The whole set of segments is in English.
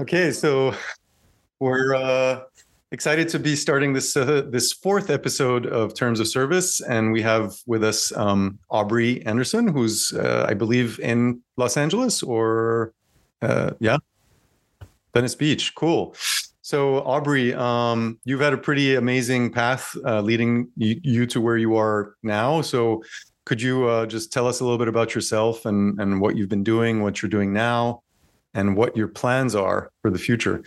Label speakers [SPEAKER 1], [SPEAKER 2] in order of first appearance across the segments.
[SPEAKER 1] Okay, so we're uh, excited to be starting this uh, this fourth episode of Terms of Service, and we have with us um, Aubrey Anderson, who's uh, I believe in Los Angeles or uh, yeah, Venice Beach. Cool. So Aubrey, um, you've had a pretty amazing path uh, leading you, you, to where you are now. So could you uh, just tell us a little bit about yourself and and what you've been doing, what you're doing now? And what your plans are for the future.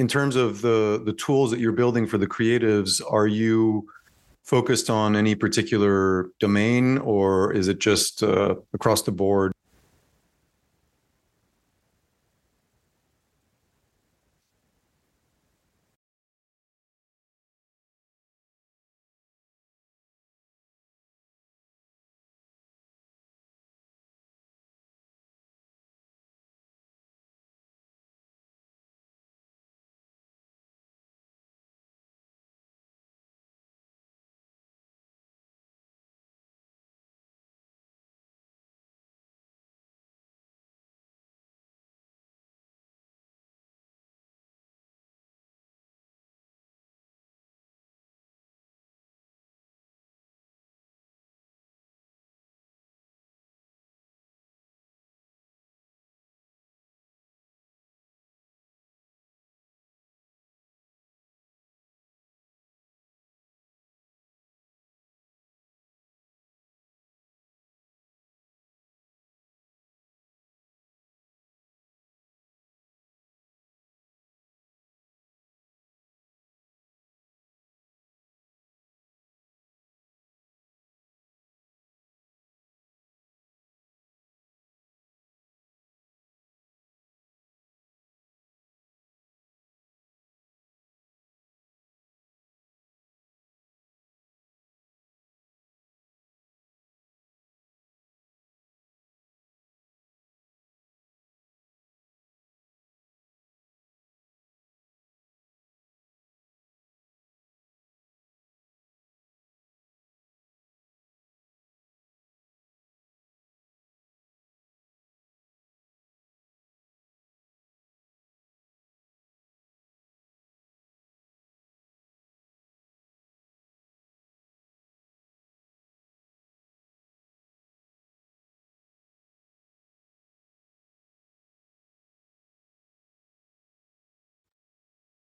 [SPEAKER 1] In terms of the the tools that you're building for the creatives, are you focused on any particular domain, or is it just uh, across the board?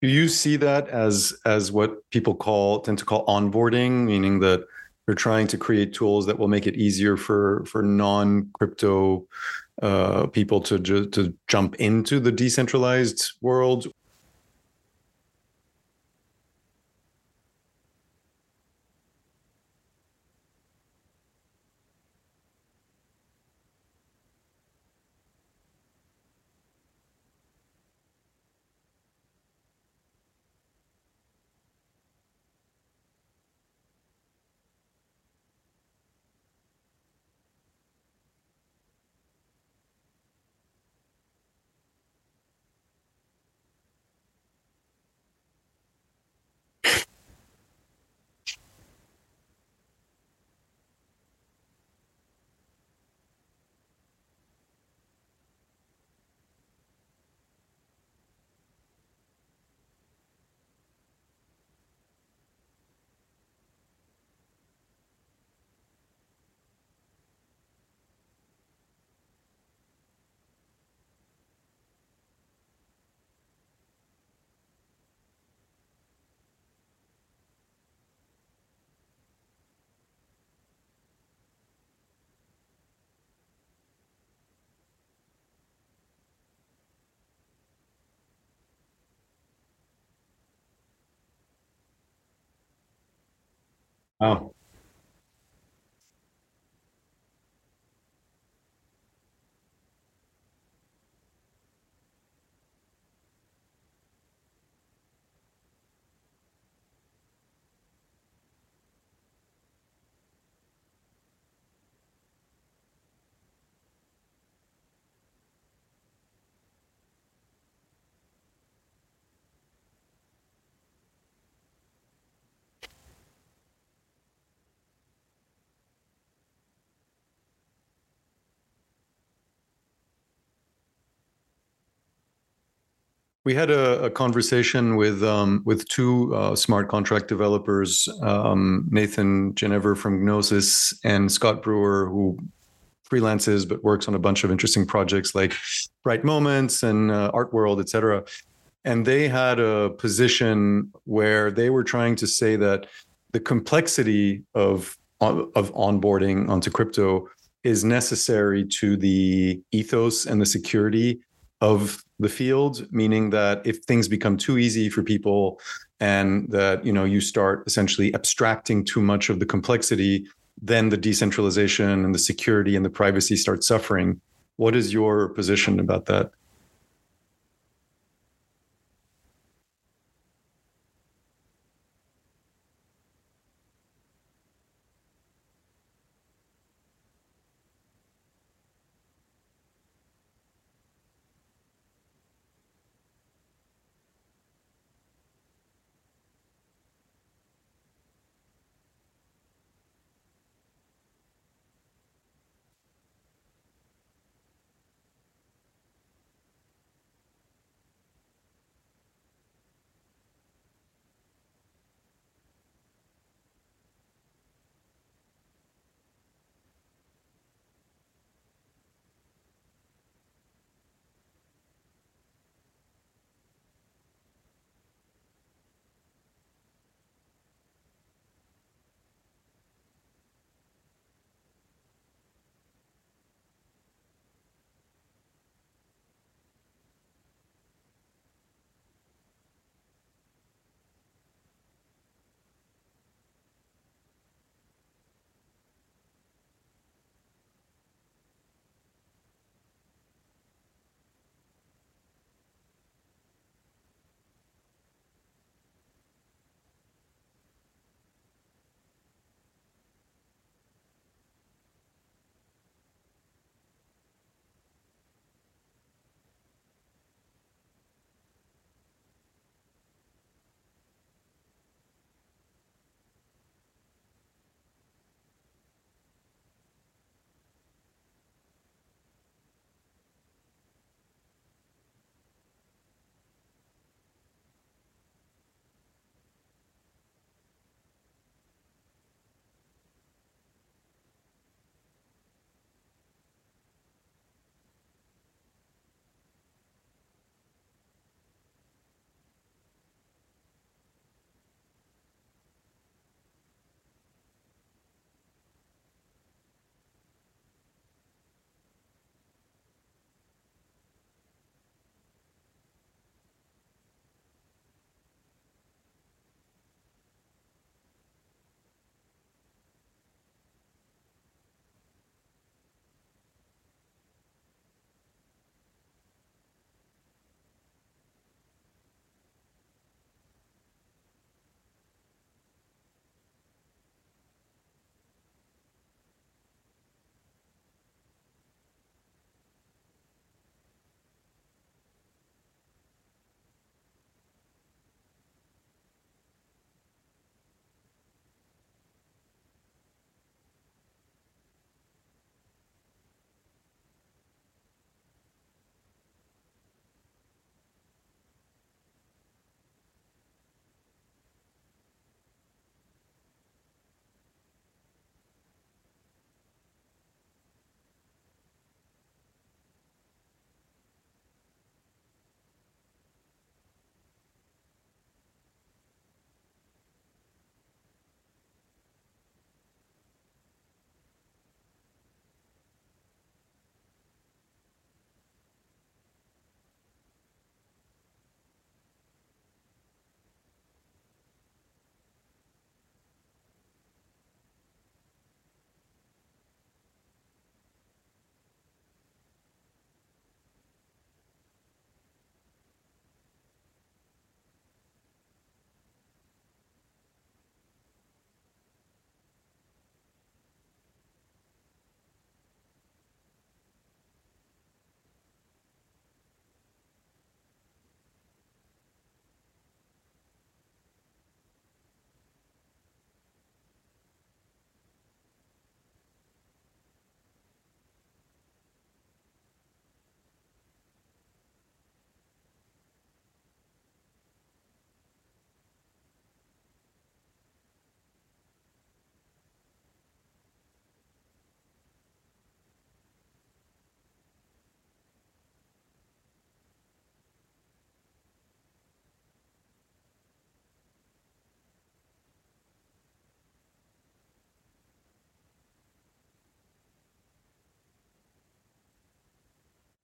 [SPEAKER 1] Do you see that as as what people call tend to call onboarding, meaning that they're trying to create tools that will make it easier for for non crypto uh, people to ju- to jump into the decentralized world? Wow. We had a, a conversation with um, with two uh, smart contract developers, um, Nathan Ginnever from Gnosis and Scott Brewer, who freelances but works on a bunch of interesting projects like Bright Moments and uh, Art World, etc. And they had a position where they were trying to say that the complexity of of onboarding onto crypto is necessary to the ethos and the security of the field, meaning that if things become too easy for people and that you know you start essentially abstracting too much of the complexity, then the decentralization and the security and the privacy start suffering. What is your position about that?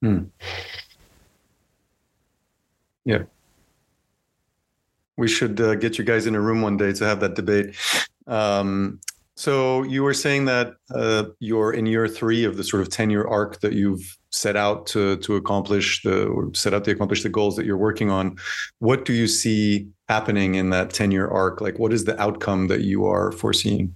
[SPEAKER 1] Hmm. Yeah. We should uh, get you guys in a room one day to have that debate. Um, so you were saying that uh, you're in year three of the sort of 10 year arc that you've set out to to accomplish the or set out to accomplish the goals that you're working on. What do you see happening in that 10 year arc? Like what is the outcome that you are foreseeing?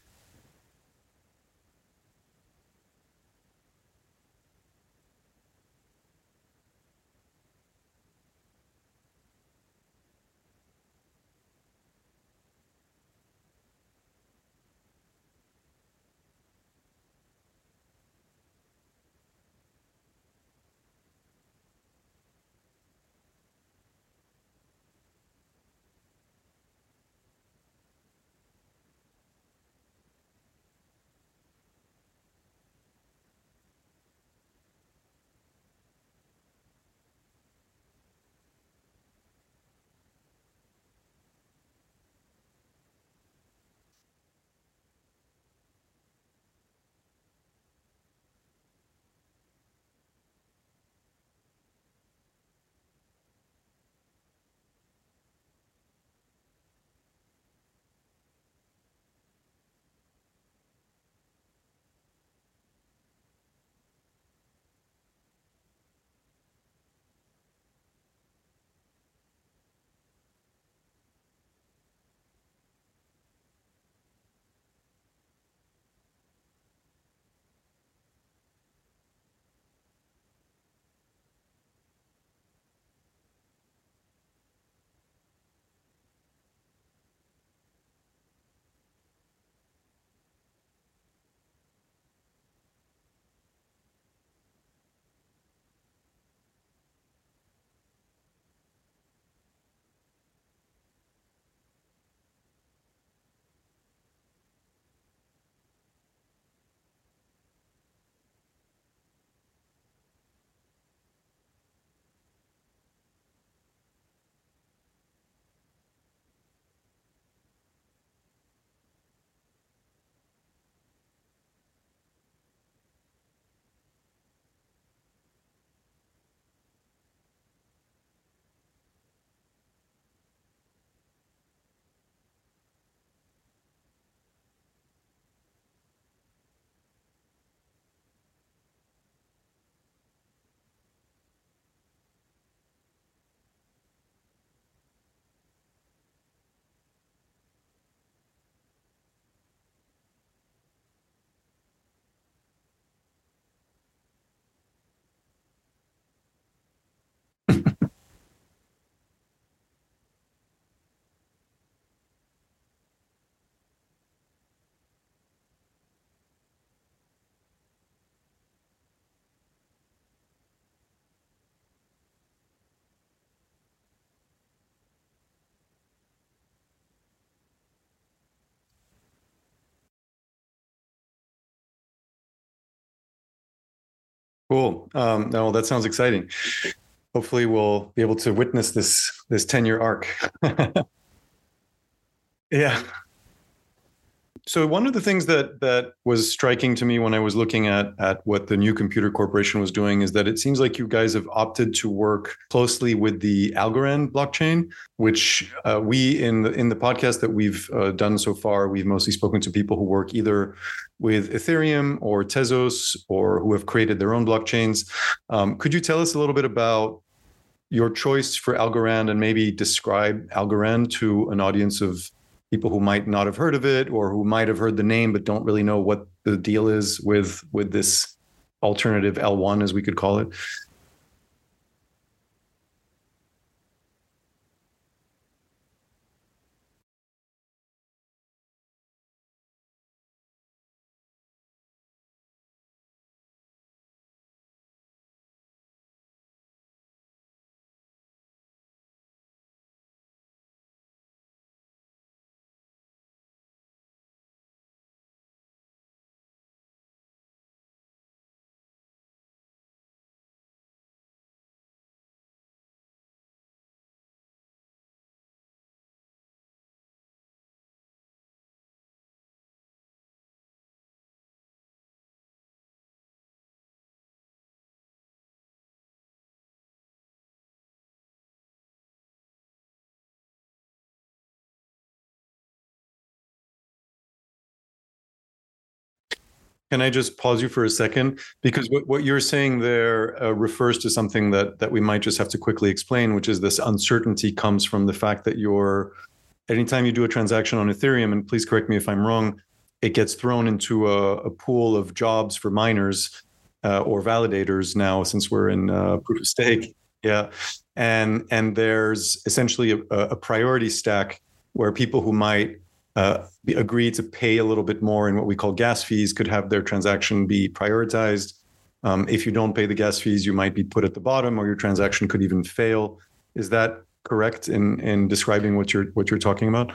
[SPEAKER 1] Cool. Um, no, that sounds exciting. Hopefully, we'll be able to witness this this ten year arc. yeah. So one of the things that that was striking to me when I was looking at at what the new computer corporation was doing is that it seems like you guys have opted to work closely with the Algorand blockchain, which uh, we in the in the podcast that we've uh, done so far, we've mostly spoken to people who work either with Ethereum or Tezos or who have created their own blockchains. Um, could you tell us a little bit about your choice for Algorand and maybe describe Algorand to an audience of people who might not have heard of it or who might have heard the name but don't really know what the deal is with with this alternative L1 as we could call it. Can I just pause you for a second? Because what, what you're saying there uh, refers to something that that we might just have to quickly explain, which is this uncertainty comes from the fact that you're anytime you do a transaction on Ethereum, and please correct me if I'm wrong, it gets thrown into a, a pool of jobs for miners uh, or validators now, since we're in uh, proof of stake. Yeah, and and there's essentially a, a priority stack where people who might uh, agree to pay a little bit more in what we call gas fees could have their transaction be prioritized. Um, if you don't pay the gas fees, you might be put at the bottom, or your transaction could even fail. Is that correct in in describing what you're what you're talking about?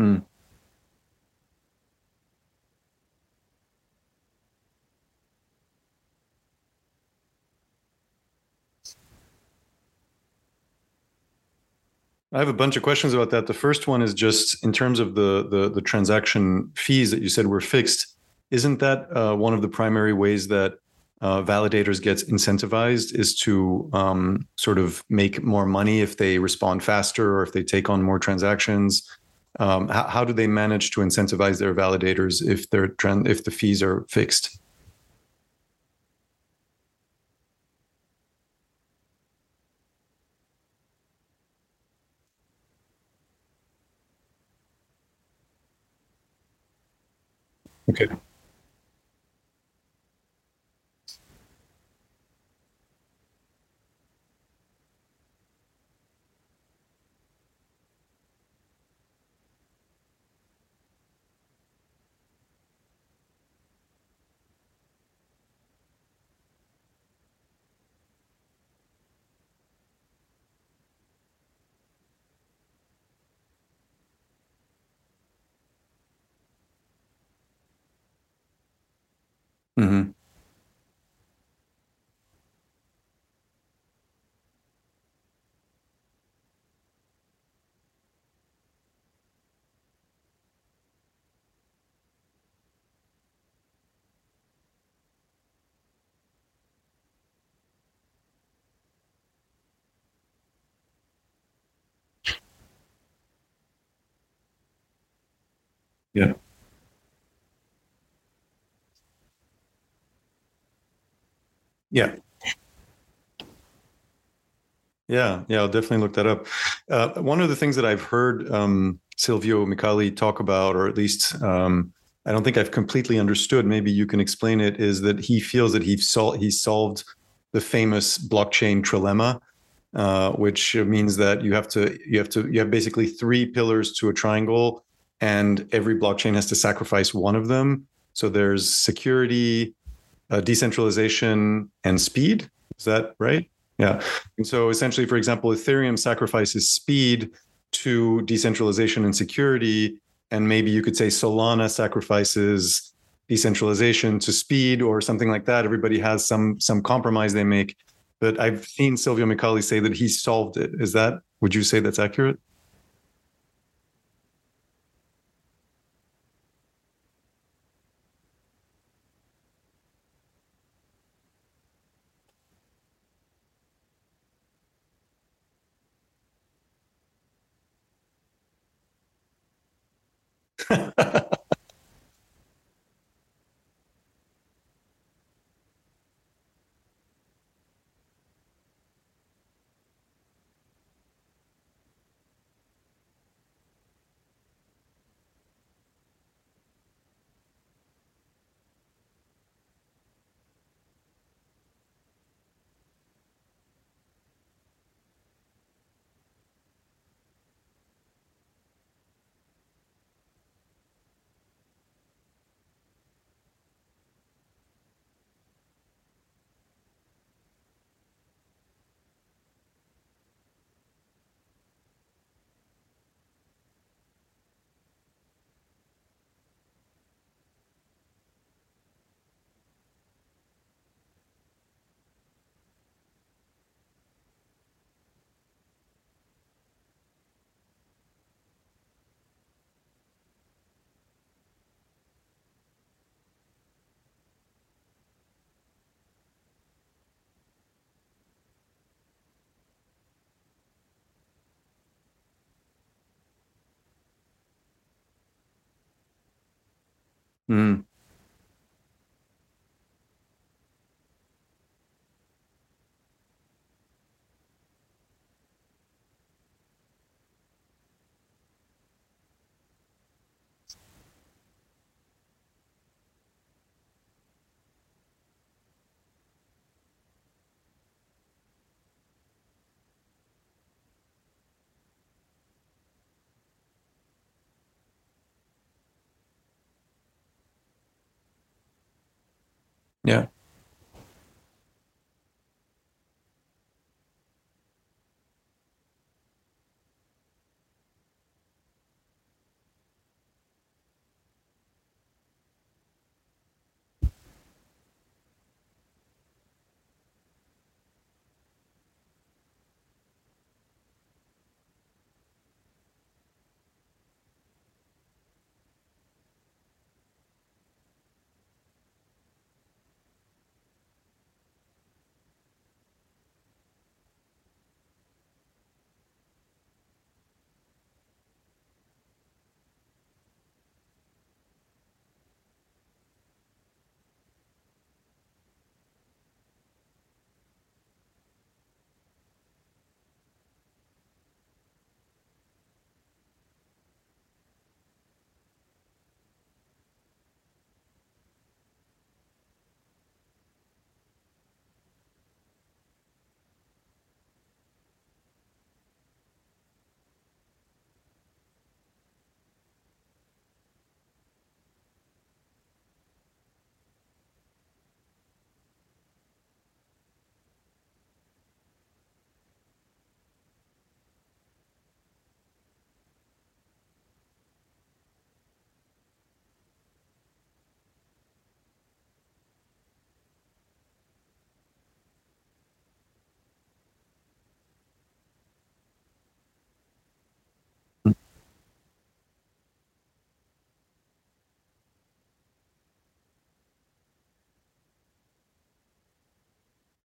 [SPEAKER 1] Mm. I have a bunch of questions about that. The first one is just in terms of the the, the transaction fees that you said were fixed. Isn't that uh, one of the primary ways that uh, validators gets incentivized is to um, sort of make more money if they respond faster or if they take on more transactions um, how, how, do they manage to incentivize their validators if their trend if the fees are fixed? Okay. Mm-hmm. Yeah. Yeah. Yeah, yeah, I'll definitely look that up. Uh, one of the things that I've heard um, Silvio Micali talk about, or at least um, I don't think I've completely understood. Maybe you can explain it. Is that he feels that he sol- he solved the famous blockchain trilemma, uh, which means that you have to you have to you have basically three pillars to a triangle, and every blockchain has to sacrifice one of them. So there's security, uh, decentralization and speed. Is that right? Yeah. And so essentially, for example, Ethereum sacrifices speed to decentralization and security. And maybe you could say Solana sacrifices decentralization to speed or something like that. Everybody has some some compromise they make. But I've seen Silvio Micali say that he solved it. Is that would you say that's accurate? Mm. Yeah.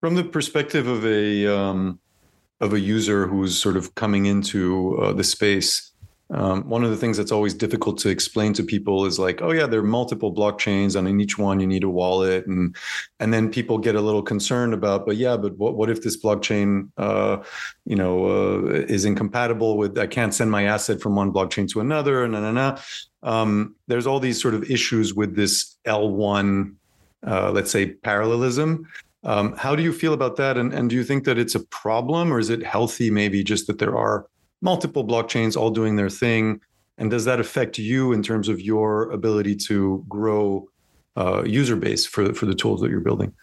[SPEAKER 1] From the perspective of a um, of a user who's sort of coming into uh, the space, um, one of the things that's always difficult to explain to people is like, oh yeah, there are multiple blockchains, and in each one you need a wallet, and and then people get a little concerned about, but yeah, but what what if this blockchain, uh, you know, uh, is incompatible with? I can't send my asset from one blockchain to another, and na na. Um, there's all these sort of issues with this L1, uh, let's say parallelism. Um, how do you feel about that? And, and do you think that it's a problem or is it healthy, maybe just that there are multiple blockchains all doing their thing. And does that affect you in terms of your ability to grow uh, user base for for the tools that you're building?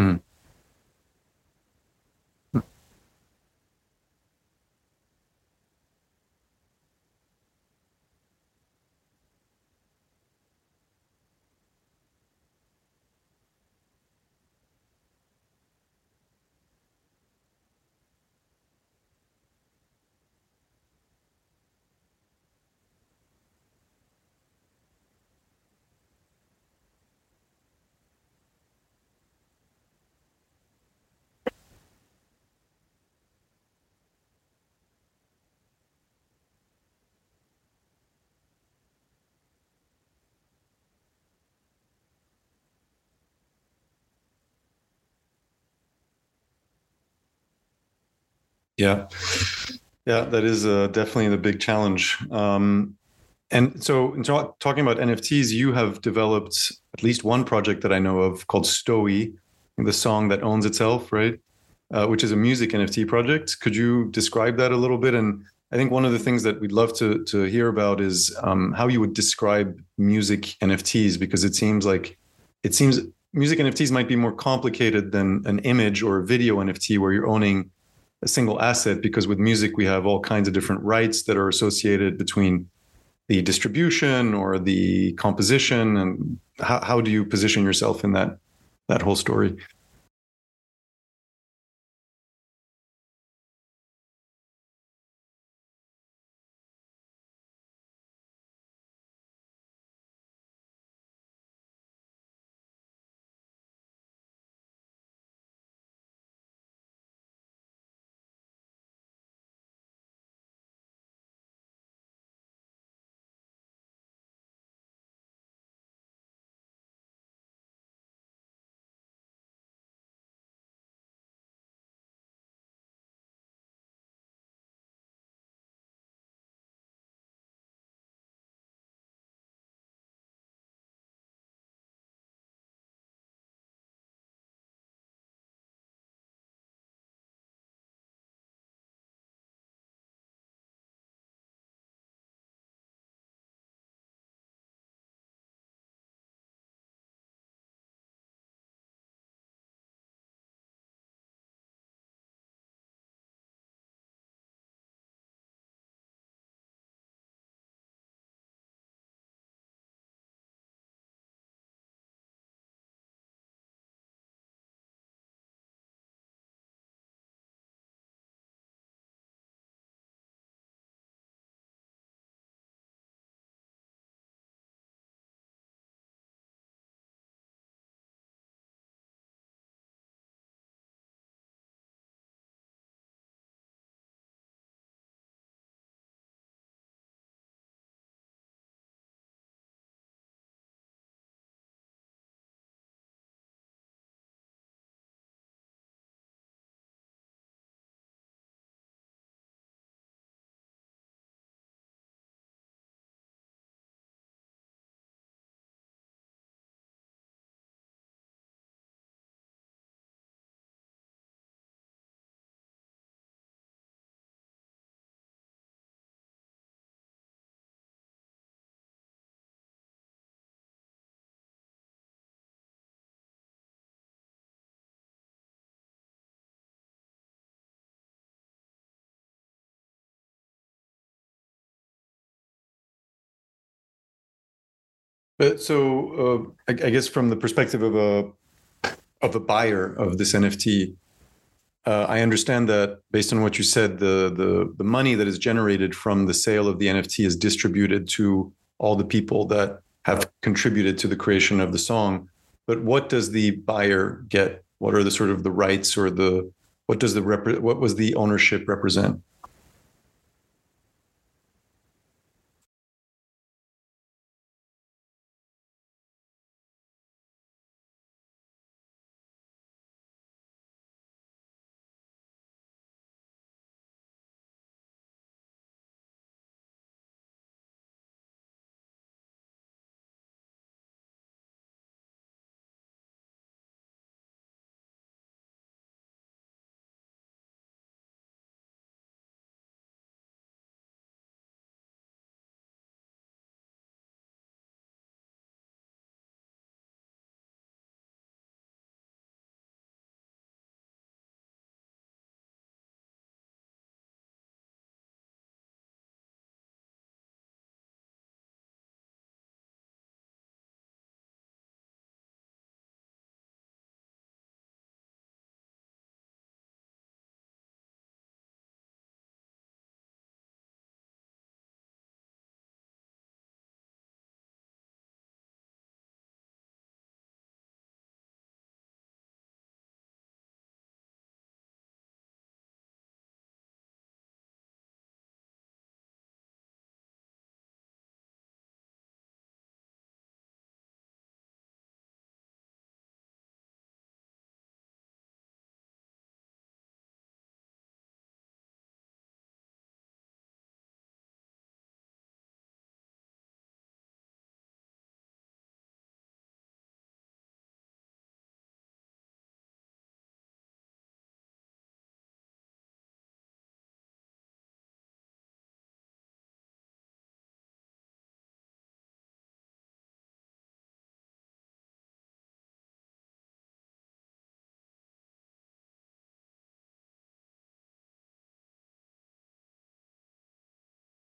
[SPEAKER 1] Mm. Yeah, yeah, that is uh, definitely the big challenge. Um, and so, in talk, talking about NFTs, you have developed at least one project that I know of called Stowy, the song that owns itself, right? Uh, which is a music NFT project. Could you describe that a little bit? And I think one of the things that we'd love to to hear about is um, how you would describe music NFTs, because it seems like it seems music NFTs might be more complicated than an image or a video NFT where you're owning a single asset. Because with music, we have all kinds of different rights that are associated between the distribution or the composition, and how, how do you position yourself in that that whole story? But so uh, I, I, guess from the perspective of a of a buyer of this NFT, uh, I understand that based on what you said, the the the money that is generated from the sale of the NFT is distributed to all the people that have contributed to the creation of the song. But what does the buyer get? What are the sort of the rights or the what does the rep- what was the ownership represent?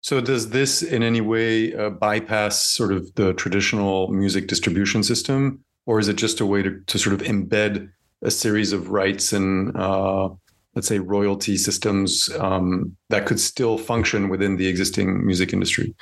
[SPEAKER 1] So, does this in any way uh, bypass sort of the traditional music distribution system, or is it just a way to, to sort of embed a series of rights and, uh, let's say, royalty systems um, that could still function within the existing music industry?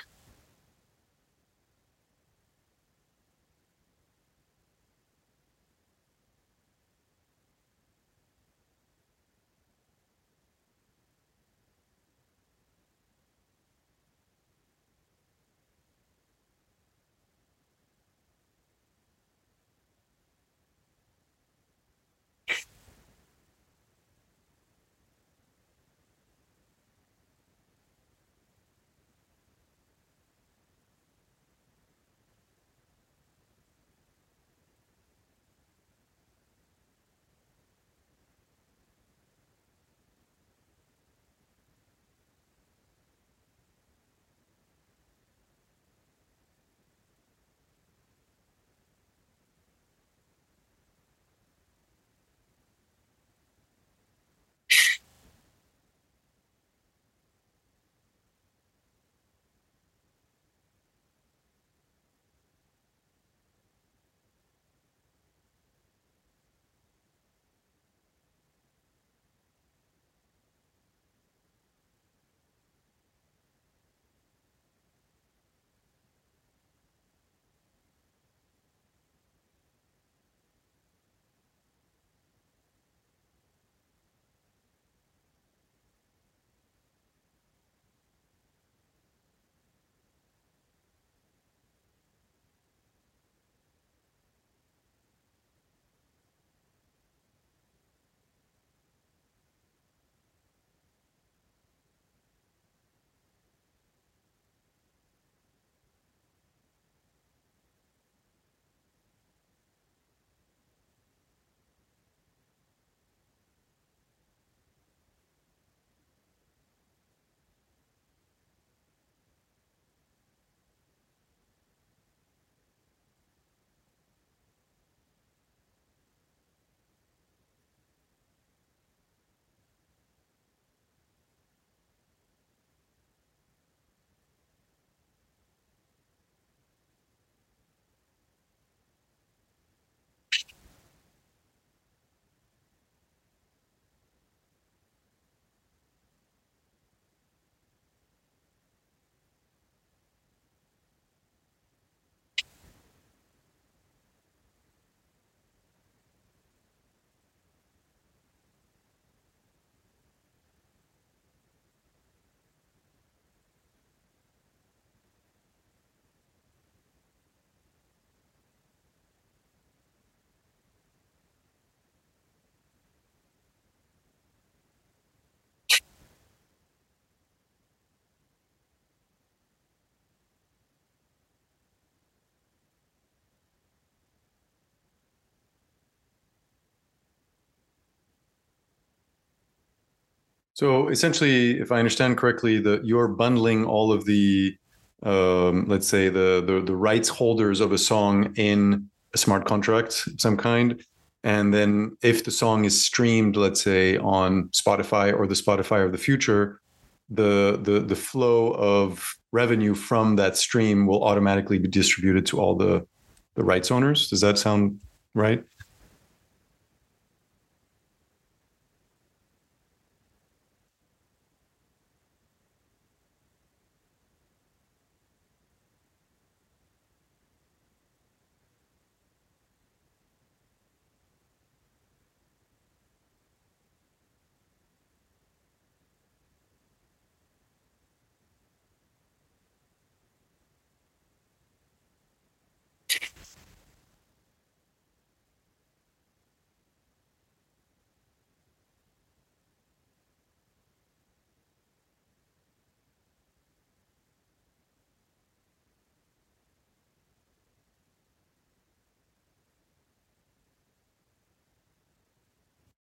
[SPEAKER 1] So essentially, if I understand correctly, that you're bundling all of the, um, let's say the, the the rights holders of a song in a smart contract of some kind, and then if the song is streamed, let's say on Spotify or the Spotify of the future, the the the flow of revenue from that stream will automatically be distributed to all the the rights owners. Does that sound right?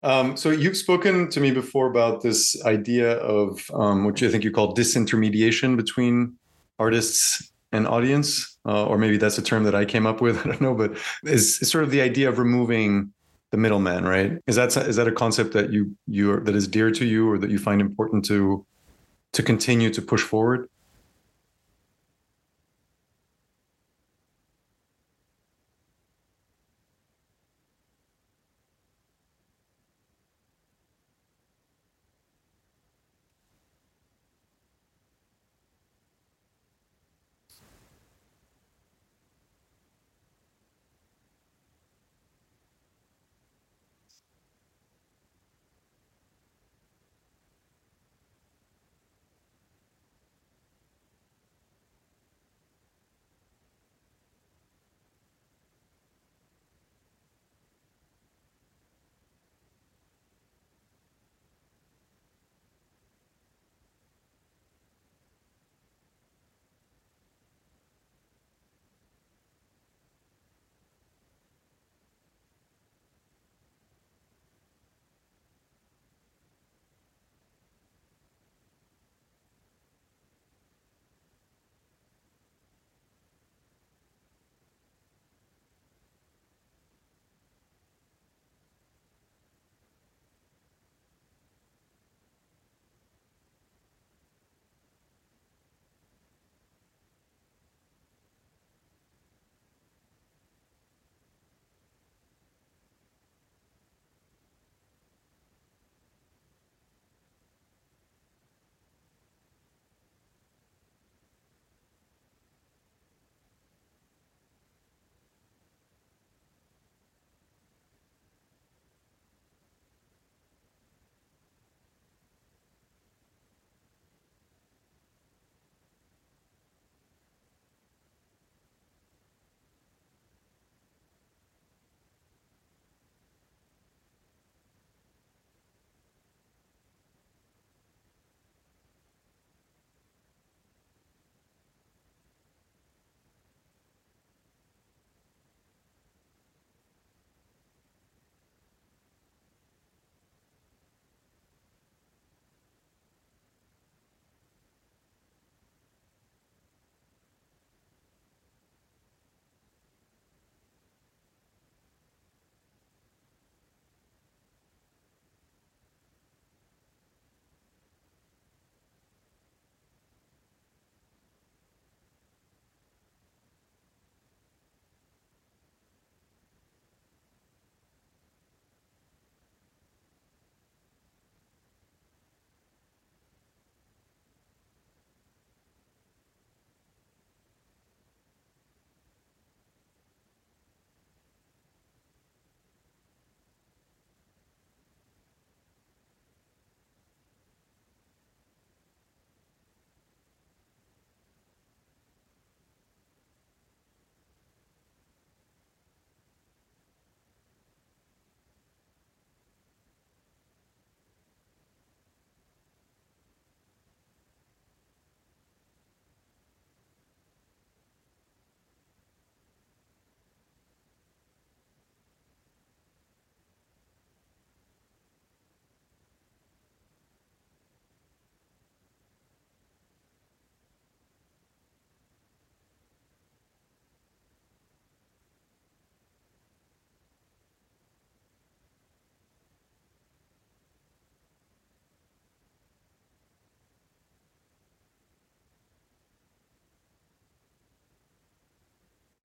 [SPEAKER 1] Um, so you've spoken to me before about this idea of um, what you think you call disintermediation between artists and audience, uh, or maybe that's a term that I came up with. I don't know, but is, sort of the idea of removing the middleman, right? Is that is that a concept that you you that is dear to you, or that you find important to to continue to push forward?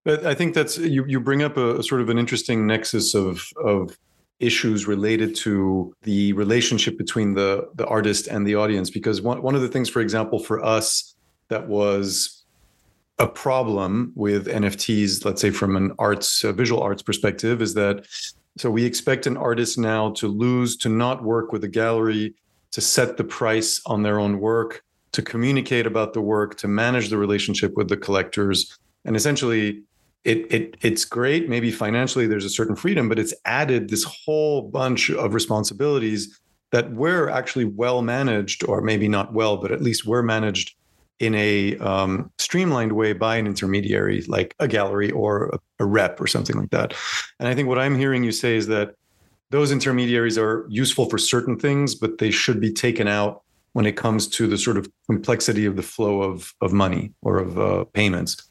[SPEAKER 1] I think that's you. You bring up a, a sort of an interesting nexus of of issues related to the relationship between the the artist and the audience. Because one one of the things, for example, for us that was a problem with NFTs, let's say from an arts, visual arts perspective, is that so we expect an artist now to lose, to not work with a gallery, to set the price on their own work, to communicate about the work, to manage the relationship with the collectors, and essentially. It, it it's great. Maybe financially there's a certain freedom, but it's added this whole bunch of responsibilities that were actually well managed, or maybe not well, but at least were managed in a um, streamlined way by an intermediary like a gallery or a, a rep or something like that. And I think what I'm hearing you say is that those intermediaries are useful for certain things, but they should be taken out when it comes to the sort of complexity of the flow of of money or of uh, payments.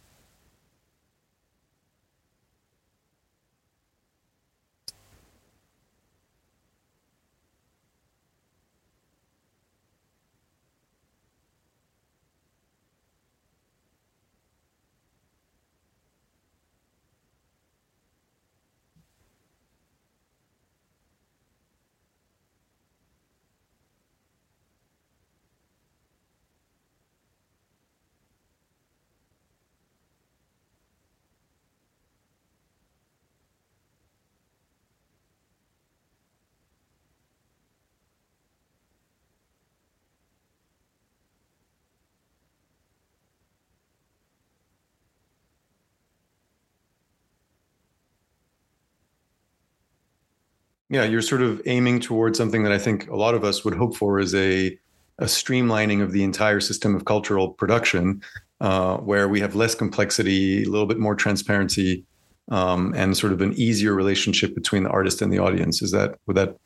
[SPEAKER 1] Yeah, you're sort of aiming towards something that I think a lot of us would hope for is a a streamlining of the entire system of cultural production, uh, where we have less complexity, a little bit more transparency, um, and sort of an easier relationship between the artist and the audience. Is that would that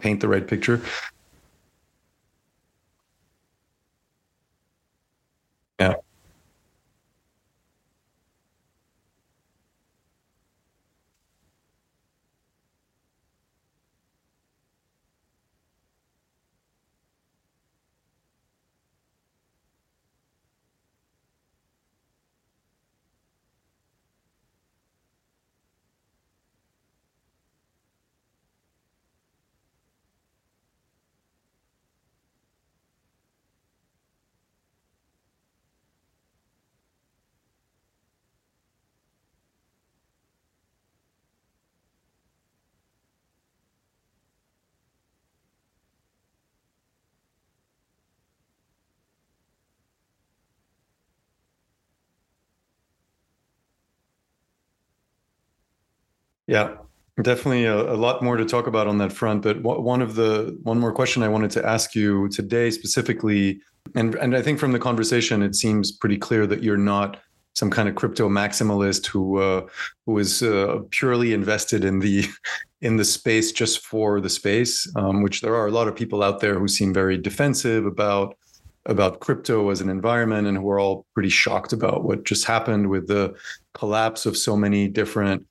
[SPEAKER 1] paint the right picture? Yeah. Yeah, definitely a, a, lot more to talk about on that front. But one of the one more question I wanted to ask you today specifically, and and I think from the conversation it seems pretty clear that you're not some kind of crypto maximalist who uh, who is uh, purely invested in the in the space just for the space, um, which there are a lot of people out there who seem very defensive about about crypto as an environment and who are all pretty shocked about what just happened with the collapse of so many different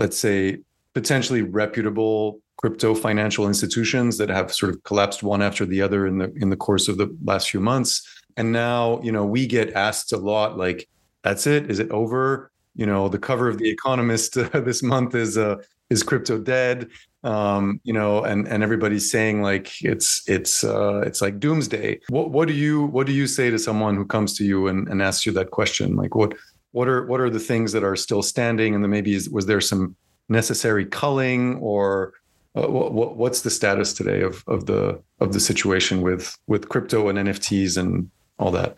[SPEAKER 1] let's say, potentially reputable crypto financial institutions that have sort of collapsed one after the other in the in the course of the last few months. And now, you know, we get asked a lot like, that's it? Is it over? You know, the cover of the Economist uh, this month is uh, is crypto dead? Um, you know, and and everybody's saying like it's it's uh, it's like doomsday. What what do you what do you say to someone who comes to you and, and asks you that question? Like what what are what are the things that are still standing? And then maybe is, was there some necessary culling or uh, what, what's the status today of of the of the situation with with crypto and nfts and all that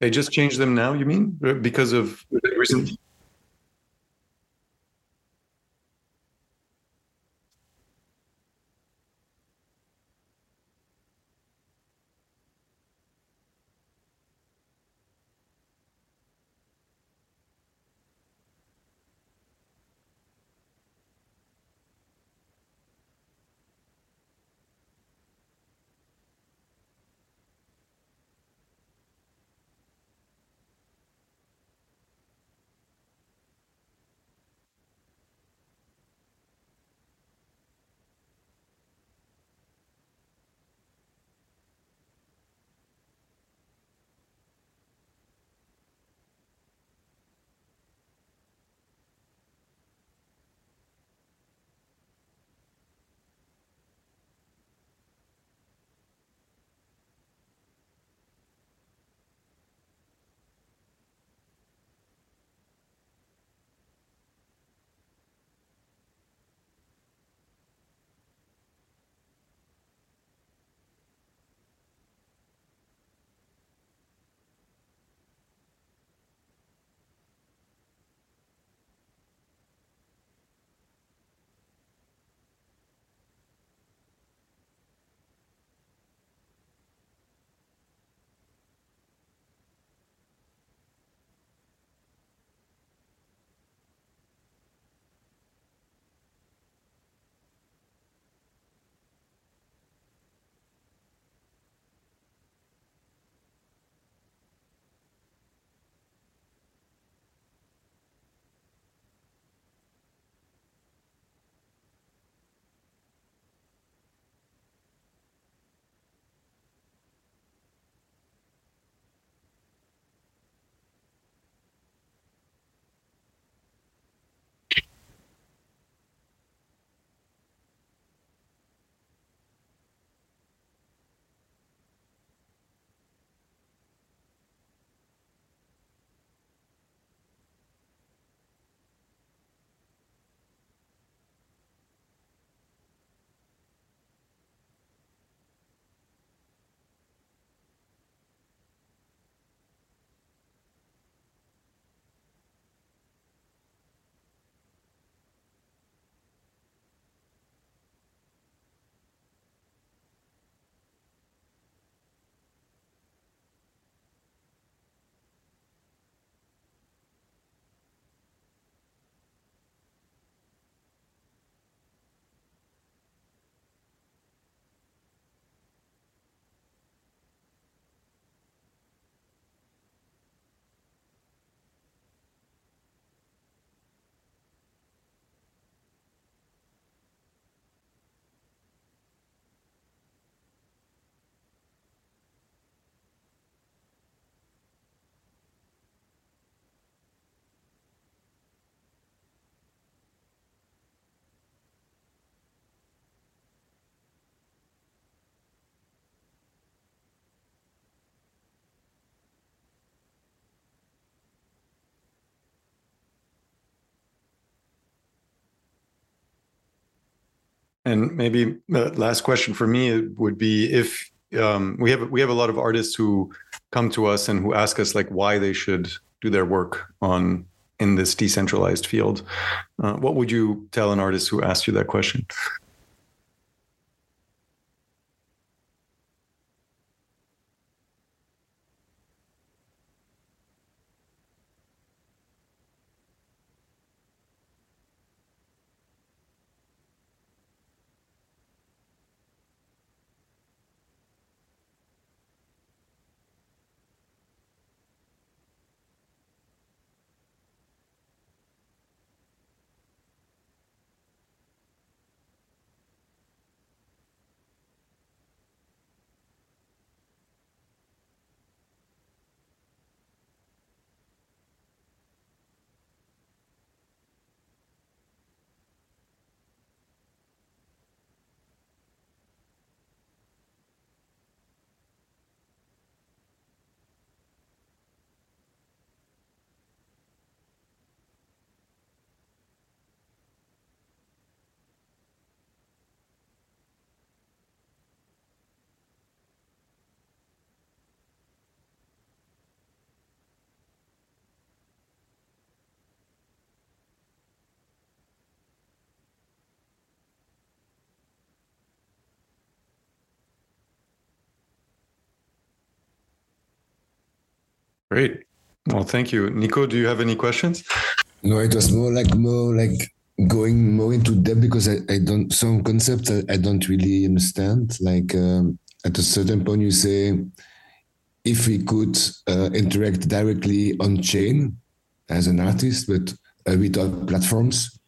[SPEAKER 1] They just changed them now. You mean uh, because of recent? And maybe the last question for me would be if um, we have we have a lot of artists who come to us and who ask us like why they should do their work on in this decentralized field. Uh, what would you tell an artist who asked you that question? Great. Well, thank you. Nico, do you have any questions?
[SPEAKER 2] No, it was more like more like going more into depth because I, I don't some concepts I, I don't really understand. Like um, at a certain point you say if we could uh, interact directly on chain as an artist, but uh, without platforms.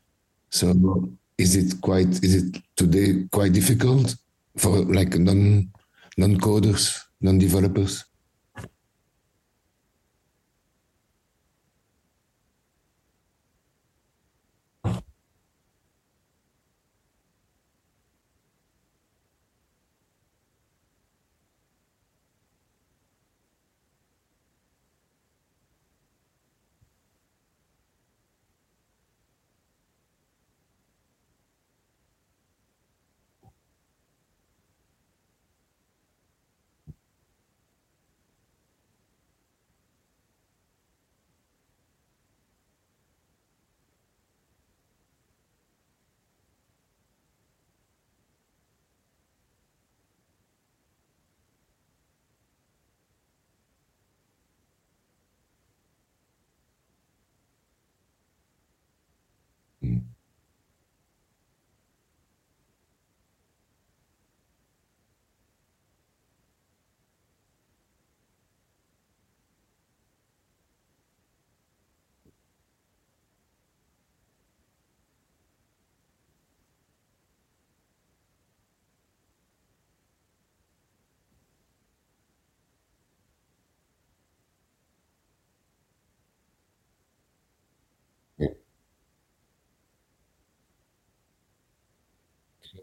[SPEAKER 2] So is it quite is it today quite difficult for like non non coders, non developers?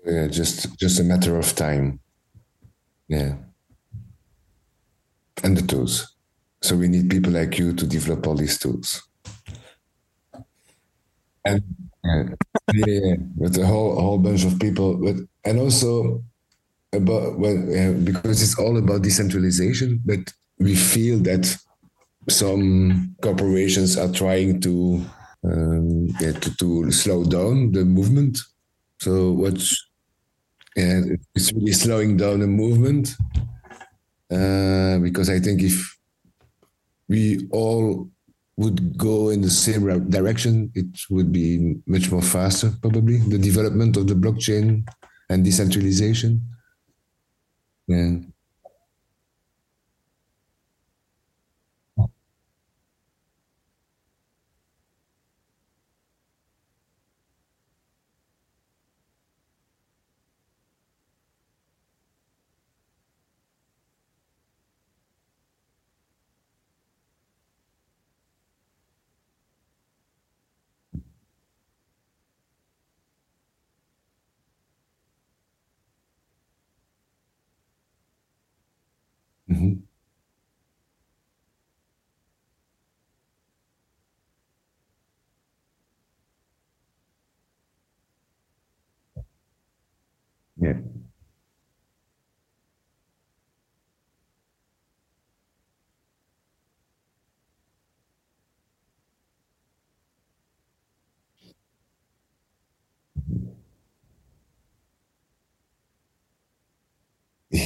[SPEAKER 2] Yeah, just just a matter of time. Yeah. And the tools. So we need people like you to develop all these tools. And uh, yeah, with a whole whole bunch of people, but and also about well, yeah, because it's all about decentralization, but we feel that some corporations are trying to um, yeah, to, to slow down the movement. So what's and it's really slowing down the movement uh, because I think if we all would go in the same direction, it would be much more faster, probably the development of the blockchain and decentralization. Yeah.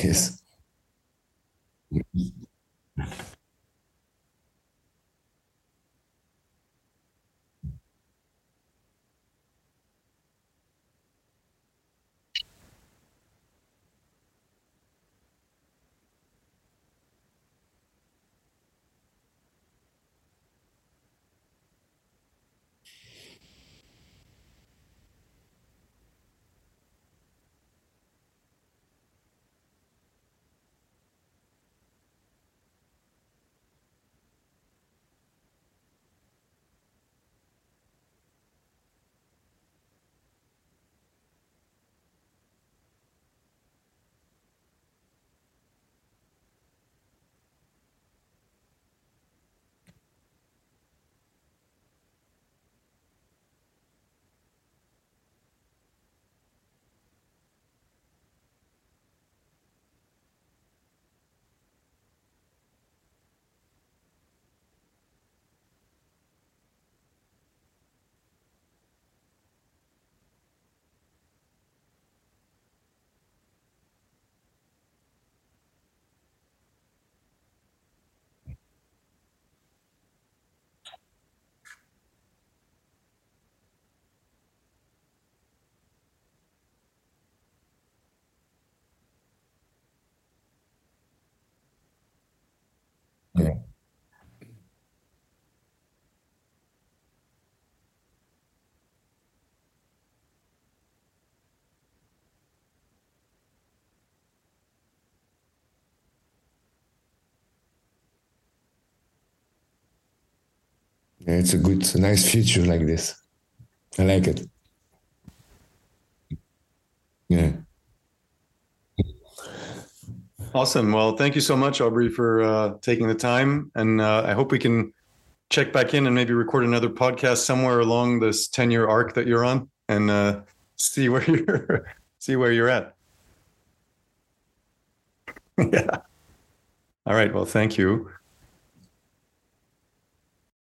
[SPEAKER 2] です。It's a good, a nice future like this. I like it. Yeah.
[SPEAKER 1] Awesome. Well, thank you so much, Aubrey, for uh, taking the time, and uh, I hope we can check back in and maybe record another podcast somewhere along this ten-year arc that you're on, and uh, see where you're see where you're at. yeah. All right. Well, thank you.